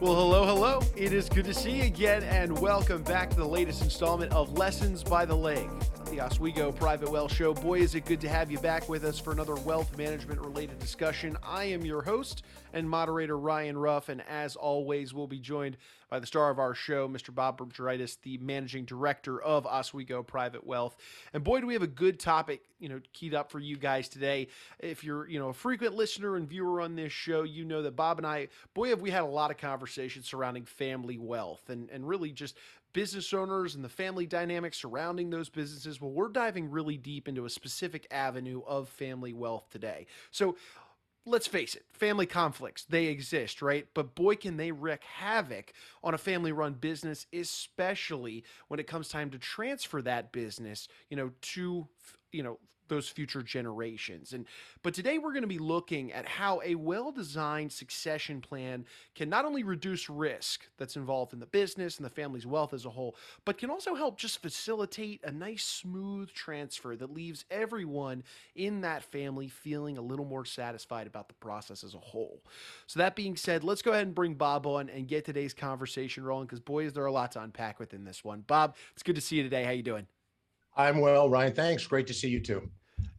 Well, hello, hello. It is good to see you again, and welcome back to the latest installment of Lessons by the Lake, the Oswego Private Wealth Show. Boy, is it good to have you back with us for another wealth management related discussion. I am your host and moderator, Ryan Ruff, and as always, we'll be joined by the star of our show, Mr. Bob Bedritis, the managing director of Oswego Private Wealth. And boy, do we have a good topic, you know, keyed up for you guys today. If you're, you know, a frequent listener and viewer on this show, you know that Bob and I, boy, have we had a lot of conversations surrounding family wealth and, and really just business owners and the family dynamics surrounding those businesses. Well, we're diving really deep into a specific avenue of family wealth today. So let's face it, family conflicts, they exist, right? But boy, can they wreak havoc on a family run business, especially when it comes time to transfer that business, you know, to, you know, those future generations. And but today we're going to be looking at how a well-designed succession plan can not only reduce risk that's involved in the business and the family's wealth as a whole, but can also help just facilitate a nice smooth transfer that leaves everyone in that family feeling a little more satisfied about the process as a whole. So that being said, let's go ahead and bring Bob on and get today's conversation rolling because boy is there a lot to unpack within this one. Bob, it's good to see you today. How you doing? I'm well, Ryan. Thanks. Great to see you too.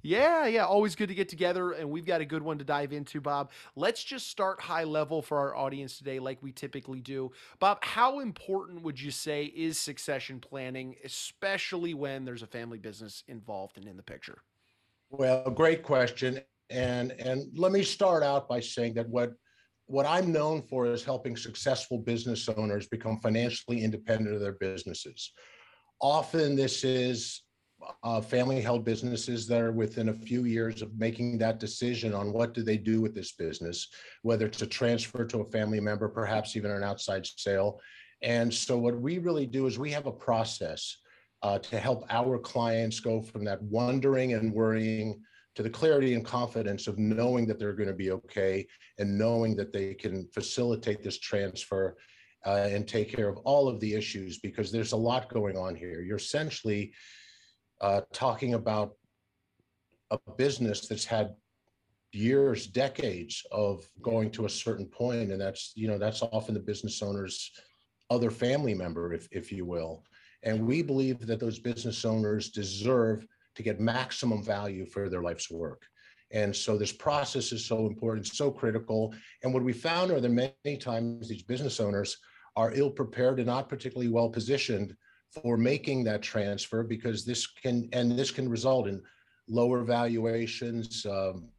Yeah, yeah, always good to get together, and we've got a good one to dive into, Bob. Let's just start high level for our audience today, like we typically do. Bob, how important would you say is succession planning, especially when there's a family business involved and in the picture? Well, great question, and and let me start out by saying that what what I'm known for is helping successful business owners become financially independent of their businesses. Often, this is uh, family held businesses that are within a few years of making that decision on what do they do with this business, whether it's a transfer to a family member, perhaps even an outside sale. And so what we really do is we have a process uh, to help our clients go from that wondering and worrying to the clarity and confidence of knowing that they're going to be okay and knowing that they can facilitate this transfer uh, and take care of all of the issues because there's a lot going on here. You're essentially uh, talking about a business that's had years, decades of going to a certain point, and that's you know that's often the business owner's other family member, if if you will. And we believe that those business owners deserve to get maximum value for their life's work. And so this process is so important, so critical. And what we found are that many times these business owners are ill prepared and not particularly well positioned for making that transfer because this can and this can result in lower valuations um,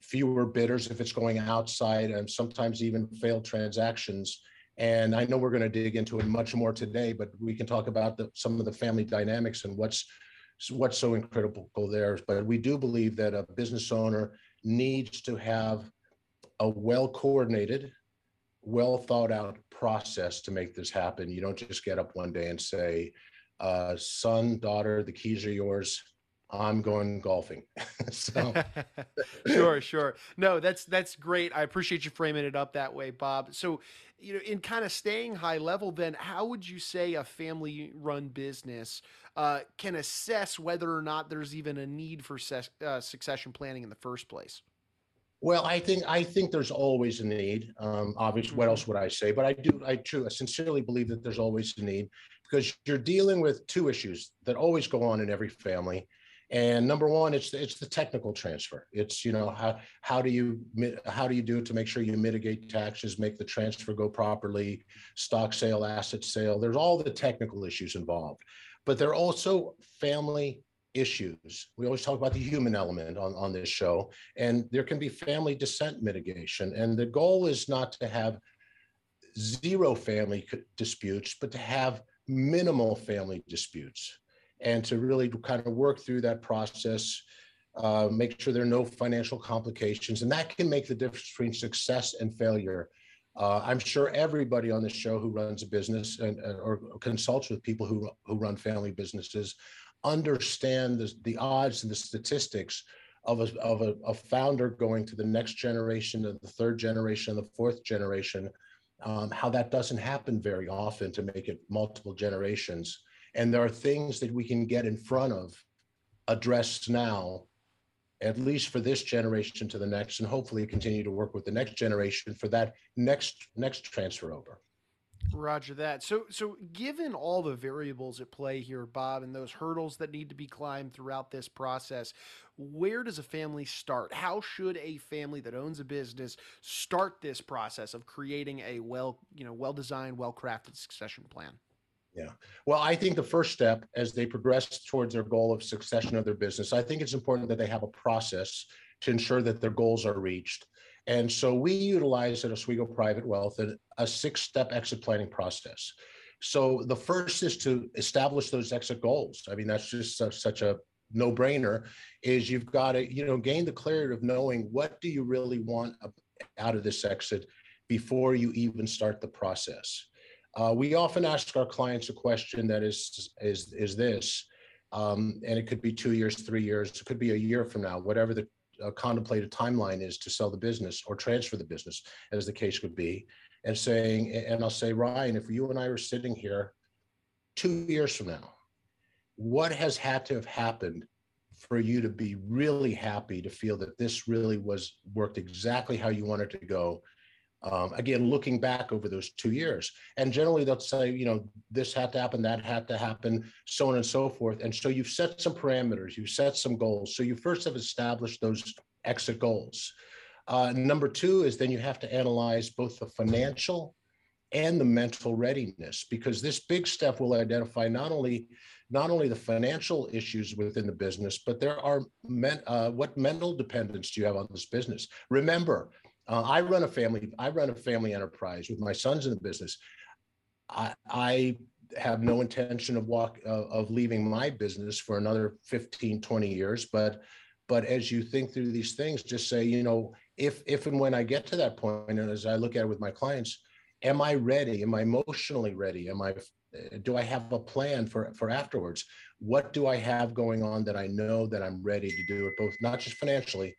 fewer bidders if it's going outside and sometimes even failed transactions. And i know we're going to dig into it much more today but we can talk about the, some of the family dynamics and what's what's so incredible there. But we do believe that a business owner needs to have a well coordinated well thought out process to make this happen. You don't just get up one day and say, uh, son, daughter, the keys are yours. I'm going golfing. so sure, sure. No, that's that's great. I appreciate you framing it up that way, Bob. So, you know, in kind of staying high level, then how would you say a family run business uh, can assess whether or not there's even a need for ses- uh, succession planning in the first place? Well, I think I think there's always a need. Um, obviously, what mm-hmm. else would I say? But I do I true I sincerely believe that there's always a need because you're dealing with two issues that always go on in every family. And number one, it's the, it's the technical transfer. It's you know how how do you how do you do it to make sure you mitigate taxes, make the transfer go properly, stock sale, asset sale. There's all the technical issues involved, but there are also family issues. We always talk about the human element on, on this show, and there can be family dissent mitigation. And the goal is not to have zero family disputes, but to have minimal family disputes and to really kind of work through that process, uh, make sure there are no financial complications. And that can make the difference between success and failure. Uh, I'm sure everybody on this show who runs a business and, or consults with people who, who run family businesses understand the, the odds and the statistics of a, of a, a founder going to the next generation, and the third generation, and the fourth generation, um, how that doesn't happen very often to make it multiple generations. And there are things that we can get in front of, addressed now, at least for this generation to the next, and hopefully continue to work with the next generation for that next next transfer over. Roger that. So, so given all the variables at play here, Bob, and those hurdles that need to be climbed throughout this process, where does a family start? How should a family that owns a business start this process of creating a well, you know, well-designed, well-crafted succession plan? Yeah. Well, I think the first step as they progress towards their goal of succession of their business, I think it's important that they have a process to ensure that their goals are reached. And so we utilize at Oswego Private Wealth a six-step exit planning process. So the first is to establish those exit goals. I mean, that's just such, such a no-brainer. Is you've got to you know gain the clarity of knowing what do you really want out of this exit before you even start the process. Uh, we often ask our clients a question that is is is this, um, and it could be two years, three years, it could be a year from now, whatever the uh, contemplated timeline is to sell the business or transfer the business, as the case would be, and saying, and I'll say, Ryan, if you and I were sitting here two years from now, what has had to have happened for you to be really happy to feel that this really was worked exactly how you wanted to go um, again, looking back over those two years. And generally they'll say, you know, this had to happen, that had to happen, so on and so forth. And so you've set some parameters, you've set some goals. So you first have established those exit goals. Uh, number two is then you have to analyze both the financial and the mental readiness because this big step will identify not only not only the financial issues within the business but there are men, uh, what mental dependence do you have on this business remember uh, I run a family. I run a family enterprise with my sons in the business. I, I have no intention of walk uh, of leaving my business for another 15 20 years but but as you think through these things just say you know if if and when i get to that point and as i look at it with my clients am i ready am i emotionally ready am i do i have a plan for for afterwards what do i have going on that i know that i'm ready to do it both not just financially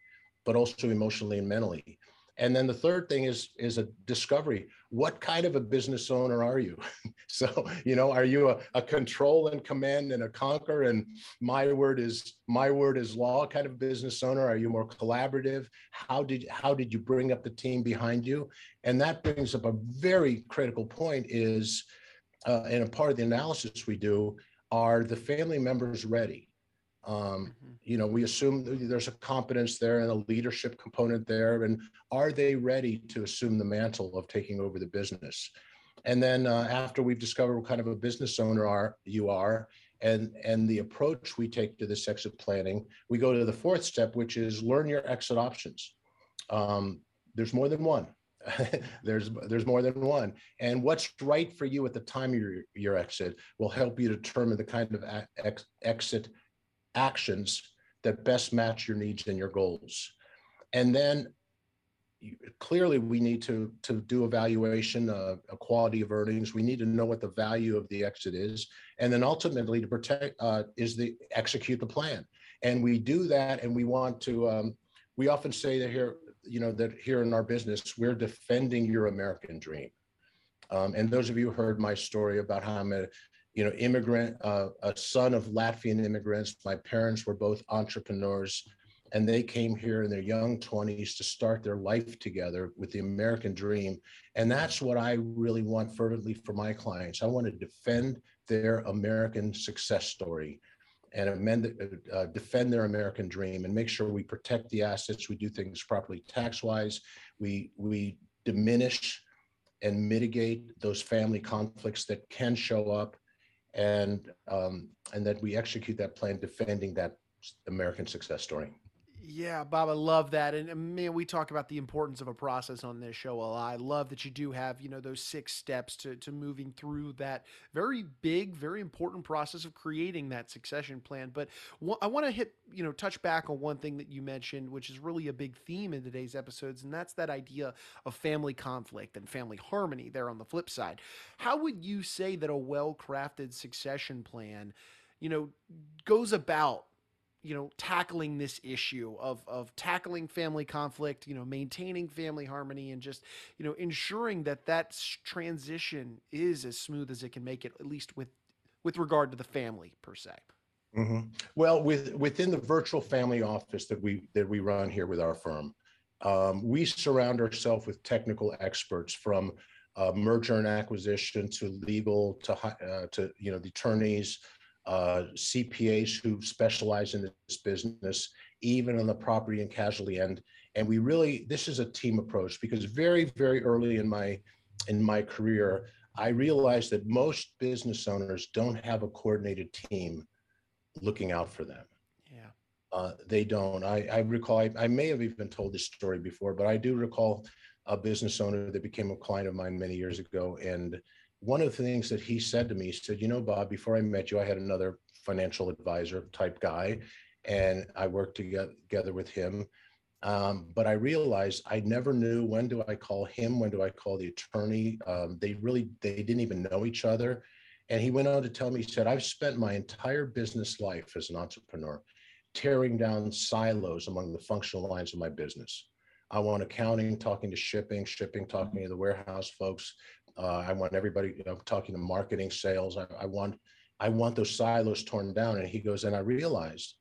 but also emotionally and mentally and then the third thing is is a discovery. What kind of a business owner are you? So you know are you a, a, control and command and a conquer and my word is my word is law kind of business owner? Are you more collaborative? How did how did you bring up the team behind you? And that brings up a very critical point is uh, and a part of the analysis we do are the family members ready um, mm-hmm. You know, we assume there's a competence there and a leadership component there. And are they ready to assume the mantle of taking over the business? And then uh, after we've discovered what kind of a business owner are you are, and and the approach we take to this exit planning, we go to the fourth step, which is learn your exit options. Um, there's more than one. there's there's more than one and what's right for you at the time of your, your exit will help you determine the kind of ex, exit actions that best match your needs and your goals. And then clearly we need to to do evaluation uh, a quality of earnings. We need to know what the value of the exit is. And then ultimately to protect uh, is the execute the plan. And we do that and we want to um, we often say that here you know that here in our business we're defending your american dream. Um, and those of you who heard my story about how i'm a you know, immigrant, uh, a son of Latvian immigrants. My parents were both entrepreneurs, and they came here in their young 20s to start their life together with the American dream. And that's what I really want fervently for my clients. I want to defend their American success story and amend, uh, defend their American dream and make sure we protect the assets, we do things properly tax-wise, we we diminish and mitigate those family conflicts that can show up and um, and that we execute that plan defending that American success story. Yeah, Bob, I love that. And man, we talk about the importance of a process on this show a lot. I love that you do have, you know, those six steps to, to moving through that very big, very important process of creating that succession plan. But I want to hit, you know, touch back on one thing that you mentioned, which is really a big theme in today's episodes, and that's that idea of family conflict and family harmony there on the flip side. How would you say that a well crafted succession plan, you know, goes about you know tackling this issue of of tackling family conflict you know maintaining family harmony and just you know ensuring that that transition is as smooth as it can make it at least with with regard to the family per se Mm-hmm. Well, with within the virtual family office that we that we run here with our firm, um, we surround ourselves with technical experts from uh, merger and acquisition to legal to uh, to you know the attorneys, uh, CPAs who specialize in this business, even on the property and casualty end. And we really this is a team approach because very very early in my in my career, I realized that most business owners don't have a coordinated team looking out for them. Yeah. Uh, they don't. I, I recall, I, I, may have even told this story before, but I do recall a business owner that became a client of mine many years ago. And one of the things that he said to me, he said, You know, Bob, before I met you, I had another financial advisor type guy, and I worked together with him. Um, but I realized I never knew when do I call him, when do I call the attorney. Um, they really they didn't even know each other. And he went on to tell me, he said, I've spent my entire business life as an entrepreneur tearing down silos among the functional lines of my business. I want accounting, talking to shipping, shipping, talking to the warehouse folks. Uh, I want everybody you know, talking to marketing, sales. I, I want, I want those silos torn down. And he goes, and I realized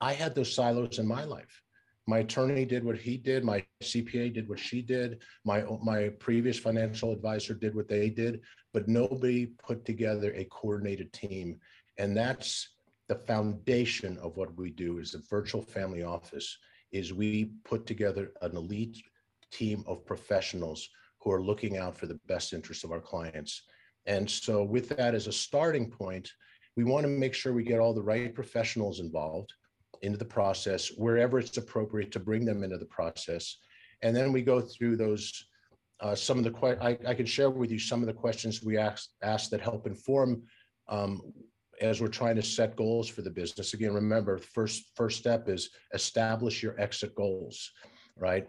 I had those silos in my life. My attorney did what he did. My CPA did what she did. My my previous financial advisor did what they did. But nobody put together a coordinated team, and that's the foundation of what we do. Is a virtual family office. Is we put together an elite team of professionals who are looking out for the best interests of our clients. And so, with that as a starting point, we want to make sure we get all the right professionals involved into the process wherever it's appropriate to bring them into the process. And then we go through those, uh, some of the, que- I, can share with you some of the questions we ask, ask that help inform um, as we're trying to set goals for the business. Again, remember, first, first step is establish your exit goals, right?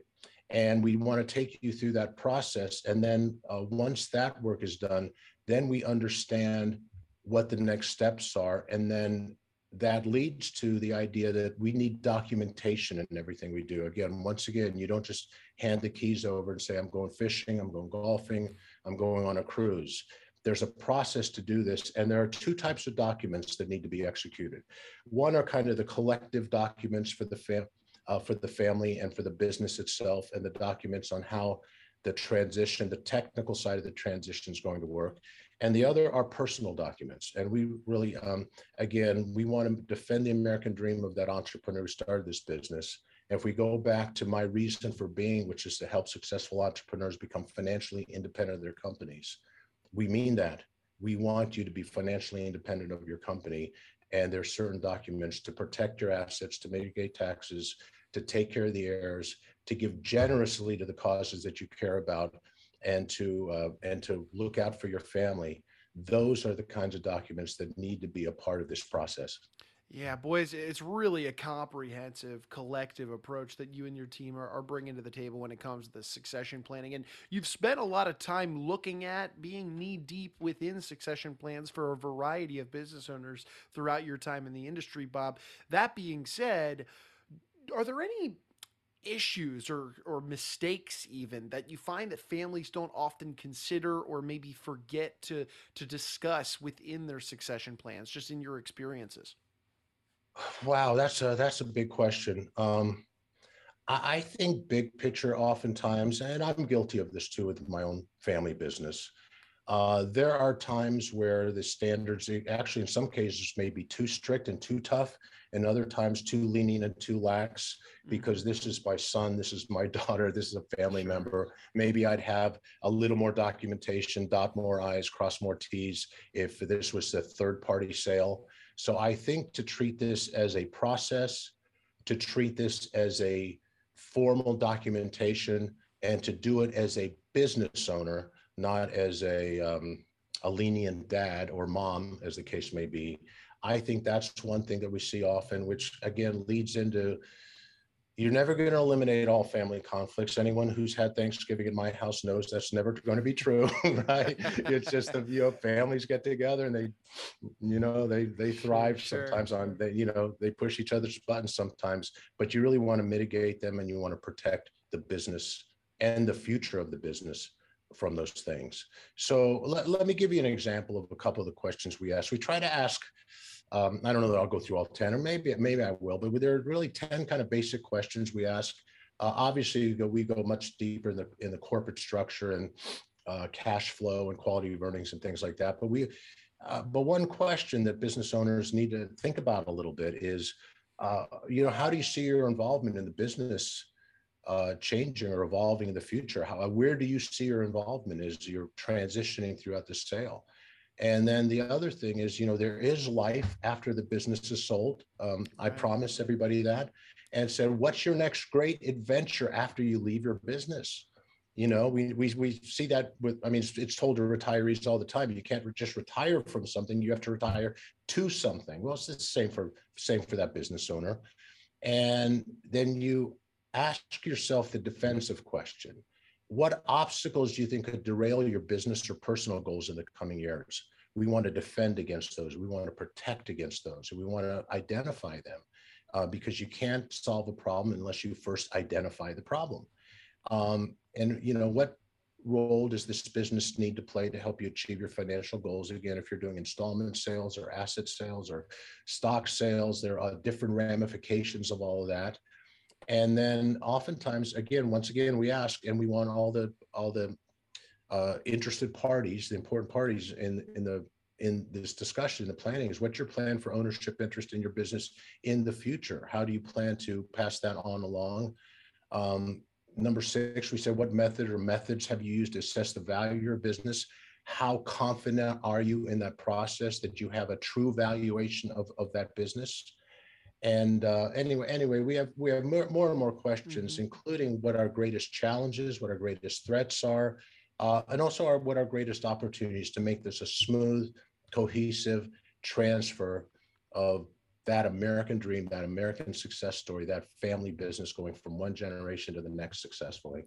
And we want to take you through that process. And then uh, once that work is done, then we understand what the next steps are. And then that leads to the idea that we need documentation in everything we do. Again, once again, you don't just hand the keys over and say, I'm going fishing, I'm going golfing, I'm going on a cruise. There's a process to do this. And there are two types of documents that need to be executed. One are kind of the collective documents for the, fam- uh, for the family and for the business itself, and the documents on how the transition, the technical side of the transition is going to work and the other are personal documents. And we really, um, again, we want to defend the American dream of that entrepreneur who started this business. If we go back to my reason for being, which is to help successful entrepreneurs become financially independent of their companies, we mean that. We want you to be financially independent of your company. And there's certain documents to protect your assets, to mitigate taxes, to take care of the heirs, to give generously to the causes that you care about, and to uh, and to look out for your family. Those are the kinds of documents that need to be a part of this process. Yeah boys it's really a comprehensive collective approach that you and your team are, are bringing to the table when it comes to the succession planning. And you've spent a lot of time looking at being knee deep within succession plans for a variety of business owners throughout your time in the industry bob. That being said are there any issues or or mistakes even that you find that families don't often consider or maybe forget to to discuss within their succession plans just in your experiences? Wow that's a that's a big question. Um I, I think big picture oftentimes and i'm guilty of this too with my own family business uh, there are times where the standards actually in some cases may be too strict and too tough and other times too lenient and too lax because mm-hmm. this is my son, this is my daughter, this is a family member. Maybe I'd have a little more documentation, dot more I's, cross more T's if this was a third party sale. So I think to treat this as a process, to treat this as a formal documentation, and to do it as a business owner, not as a um, a lenient dad or mom, as the case may be. I think that's one thing that we see often, which again leads into you're never going to eliminate all family conflicts. Anyone who's had Thanksgiving in my house knows that's never going to be true, right? it's just that you know families get together and they, you know, they they thrive sure. sometimes on they you know they push each other's buttons sometimes, but you really want to mitigate them and you want to protect the business and the future of the business from those things. So let, let me give you an example of a couple of the questions we ask. We try to ask Um, I don't know that I'll go through all 10 or maybe, maybe I will, but there are really 10 kind of basic questions we ask. Uh, obviously we go, much deeper in the, in the corporate structure and uh, cash flow and quality of earnings and things like that. But we, uh, but one question that business owners need to think about a little bit is, uh, you know, how do you see your involvement in the business uh, changing or evolving in the future? How, where do you see your involvement as you're transitioning throughout the sale? And then the other thing is, you know, there is life after the business is sold. Um, I promise everybody that. And said, what's your next great adventure after you leave your business? You know, we we we see that with. I mean, it's, it's told to retirees all the time. You can't just retire from something. You have to retire to something. Well, it's the same for same for that business owner. And then you ask yourself the defensive question what obstacles do you think could derail your business or personal goals in the coming years? We want to defend against those. We want to protect against those. We want to identify them uh, because you can't solve a problem unless you first identify the problem. Um, and you know what role does this business need to play to help you achieve your financial goals? Again, if you're doing installment sales or asset sales or stock sales, there are different ramifications of all of that and then oftentimes again once again we ask and we want all the all the uh, interested parties the important parties in in the in this discussion the planning is what's your plan for ownership interest in your business in the future? How do you plan to pass that on along? Um, number six we said what method or methods have you used to assess the value of your business? How confident are you in that process that you have a true valuation of, of that business and uh, anyway, anyway, we have we have more, more and more questions, mm-hmm. including what our greatest challenges, what our greatest threats are, uh, and also our, what our greatest opportunities to make this a smooth, cohesive transfer of that American dream, that American success story, that family business going from one generation to the next successfully.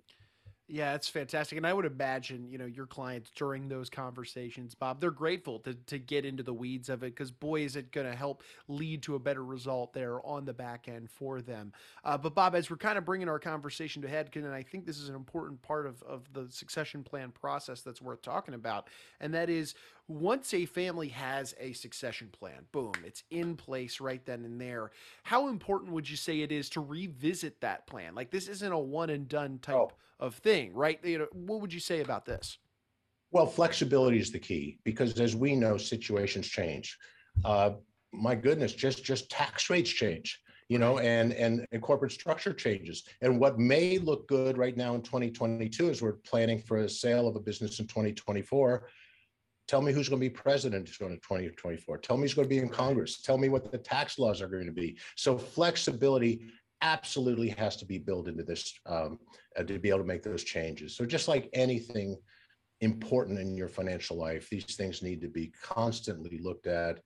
Yeah, it's fantastic. And I would imagine, you know, your clients during those conversations, Bob, they're grateful to, to get into the weeds of it because boy, is it going to help lead to a better result there on the back end for them. Uh, but Bob, as we're kind of bringing our conversation to head, and I think this is an important part of, of the succession plan process that's worth talking about, and that is once a family has a succession plan, boom, it's in place right then and there. How important would you say it is to revisit that plan? Like this isn't a one and done type oh. of thing, right? You know, what would you say about this? Well, flexibility is the key because as we know, situations change. Uh, my goodness, just just tax rates change you know, and, and and corporate structure changes. And what may look good right now in 2022 as we're planning for a sale of a business in 2024 Tell me who's going to be president in 2024. Tell me who's going to be in Congress. Tell me what the tax laws are going to be. So flexibility absolutely has to be built into this um, uh, to be able to make those changes. So just like anything important in your financial life, these things need to be constantly looked at,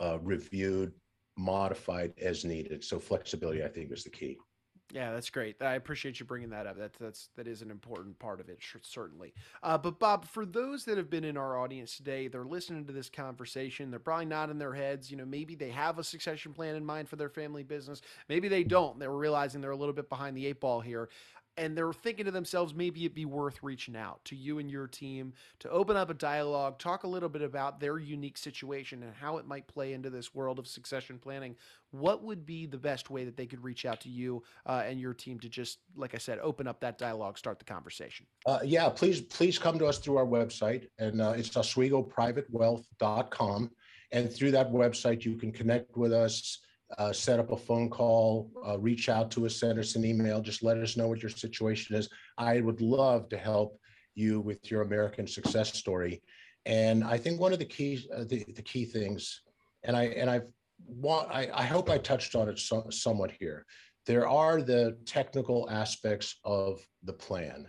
uh, reviewed, modified as needed. So flexibility, I think, is the key. Yeah, that's great. I appreciate you bringing that up. That's that's that is an important part of it, certainly. Uh, but Bob, for those that have been in our audience today, they're listening to this conversation. They're probably not in their heads. You know, maybe they have a succession plan in mind for their family business. Maybe they don't. They're realizing they're a little bit behind the eight ball here and they're thinking to themselves maybe it'd be worth reaching out to you and your team to open up a dialogue talk a little bit about their unique situation and how it might play into this world of succession planning. What would be the best way that they could reach out to you uh, and your team to just like i said open up that dialogue start the conversation? Uh, yeah please please come to us through our website and uh, it's oswegoprivatewealth.com and through that website you can connect with us uh, set up a phone call, uh, reach out to us, send us an email, just let us know what your situation is. I would love to help you with your American success story. And I think one of the key, uh, the, the key things, and I and I want, I, I hope I touched on it so, somewhat here. There are the technical aspects of the plan,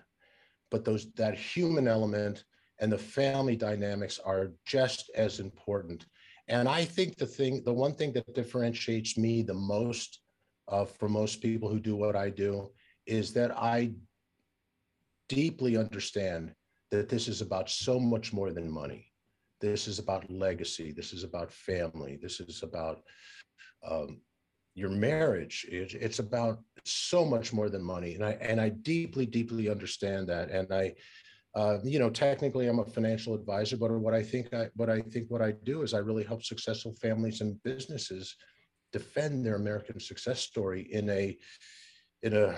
but those that human element and the family dynamics are just as important and I think the thing, the one thing that differentiates me the most uh, for most people who do what I do is that I deeply understand that this is about so much more than money. This is about legacy. This is about family. This is about um, your marriage. It, it's about so much more than money, and I and I deeply, deeply understand that. And I uh, you know, technically I'm a financial advisor, but what I think I, but I think what I do is I really help successful families and businesses defend their American success story in a, in a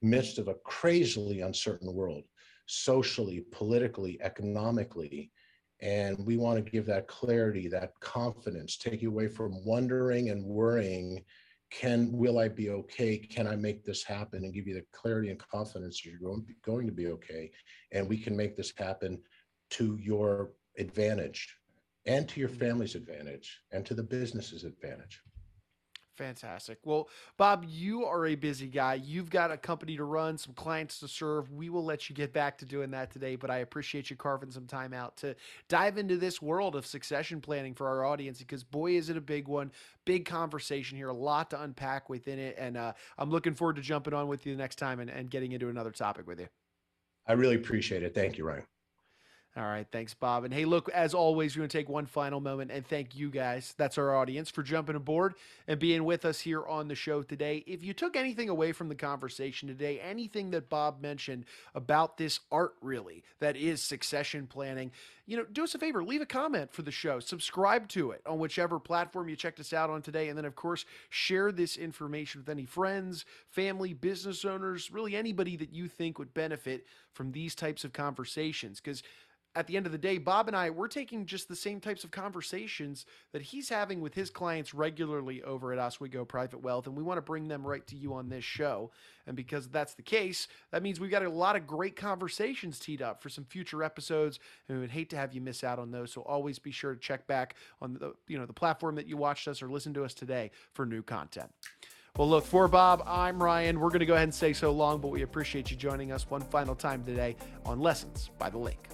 midst of a crazily uncertain world, socially, politically, economically. And we want to give that clarity, that confidence, take you away from wondering and worrying can will i be okay? Can i make this happen and give you the clarity and confidence that you're going, going to be okay? And we can make this happen to your advantage and to your mm-hmm. family's advantage and to the business's advantage Fantastic. Well, Bob, you are a busy guy. You've got a company to run, some clients to serve. We will let you get back to doing that today, but I appreciate you carving some time out to dive into this world of succession planning for our audience because, boy, is it a big one. Big conversation here, a lot to unpack within it. And uh, I'm looking forward to jumping on with you next time and, and getting into another topic with you. I really appreciate it. Thank you, Ryan. All right. Thanks, Bob. And hey, look, as always, we're going to take one final moment and thank you guys. That's our audience for jumping aboard and being with us here on the show today. If you took anything away from the conversation today, anything that Bob mentioned about this art, really, that is succession planning, you know, do us a favor, leave a comment for the show, subscribe to it on whichever platform you checked us out on today. And then, of course, share this information with any friends, family, business owners, really anybody that you think would benefit from these types of conversations. Because at the end of the day, Bob and I, we're taking just the same types of conversations that he's having with his clients regularly over at Oswego Private Wealth, and we want to bring them right to you on this show. And because that's the case, that means we've got a lot of great conversations teed up for some future episodes, and we would hate to have you miss out on those. So always be sure to check back on the you know the platform that you watched us or listened to us today for new content. Well, look, for Bob, I'm Ryan. We're going to go ahead and say so long, but we appreciate you joining us one final time today on Lessons by the Lake.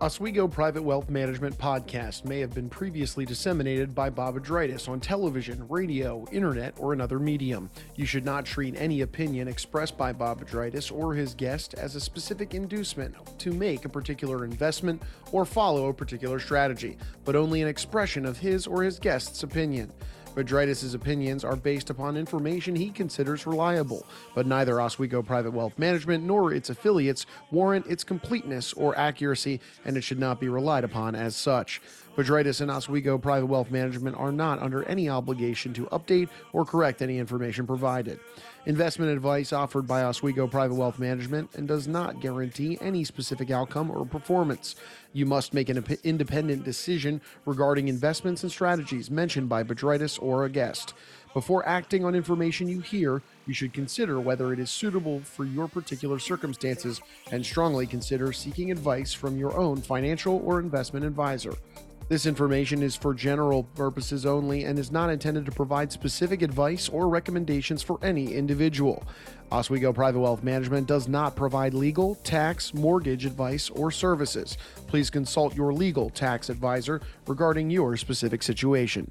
Oswego Private Wealth Management podcast may have been previously disseminated by Bob Bedritis on television, radio, internet, or another medium. You should not treat any opinion expressed by Bob Bedritis or his guest as a specific inducement to make a particular investment or follow a particular strategy, but only an expression of his or his guest's opinion. Bedritis' opinions are based upon information he considers reliable, but neither Oswego Private Wealth Management nor its affiliates warrant its completeness or accuracy, and it should not be relied upon as such. Bedritis and Oswego Private Wealth Management are not under any obligation to update or correct any information provided. Investment advice offered by Oswego Private Wealth Management and does not guarantee any specific outcome or performance. You must make an independent decision regarding investments and strategies mentioned by Bedritis or a guest. Before acting on information you hear, you should consider whether it is suitable for your particular circumstances and strongly consider seeking advice from your own financial or investment advisor. This information is for general purposes only and is not intended to provide specific advice or recommendations for any individual. Oswego Private Wealth Management does not provide legal, tax, mortgage advice, or services. Please consult your legal tax advisor regarding your specific situation.